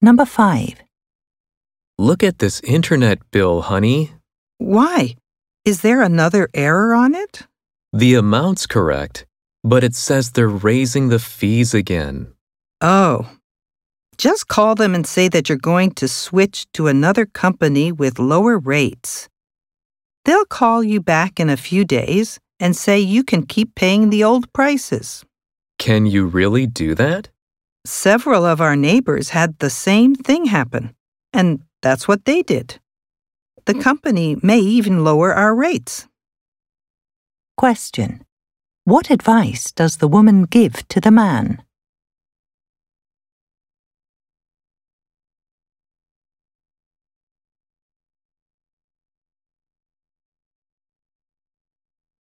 Number 5. Look at this internet bill, honey. Why? Is there another error on it? The amount's correct, but it says they're raising the fees again. Oh. Just call them and say that you're going to switch to another company with lower rates. They'll call you back in a few days and say you can keep paying the old prices. Can you really do that? Several of our neighbors had the same thing happen, and that's what they did. The company may even lower our rates. Question. What advice does the woman give to the man?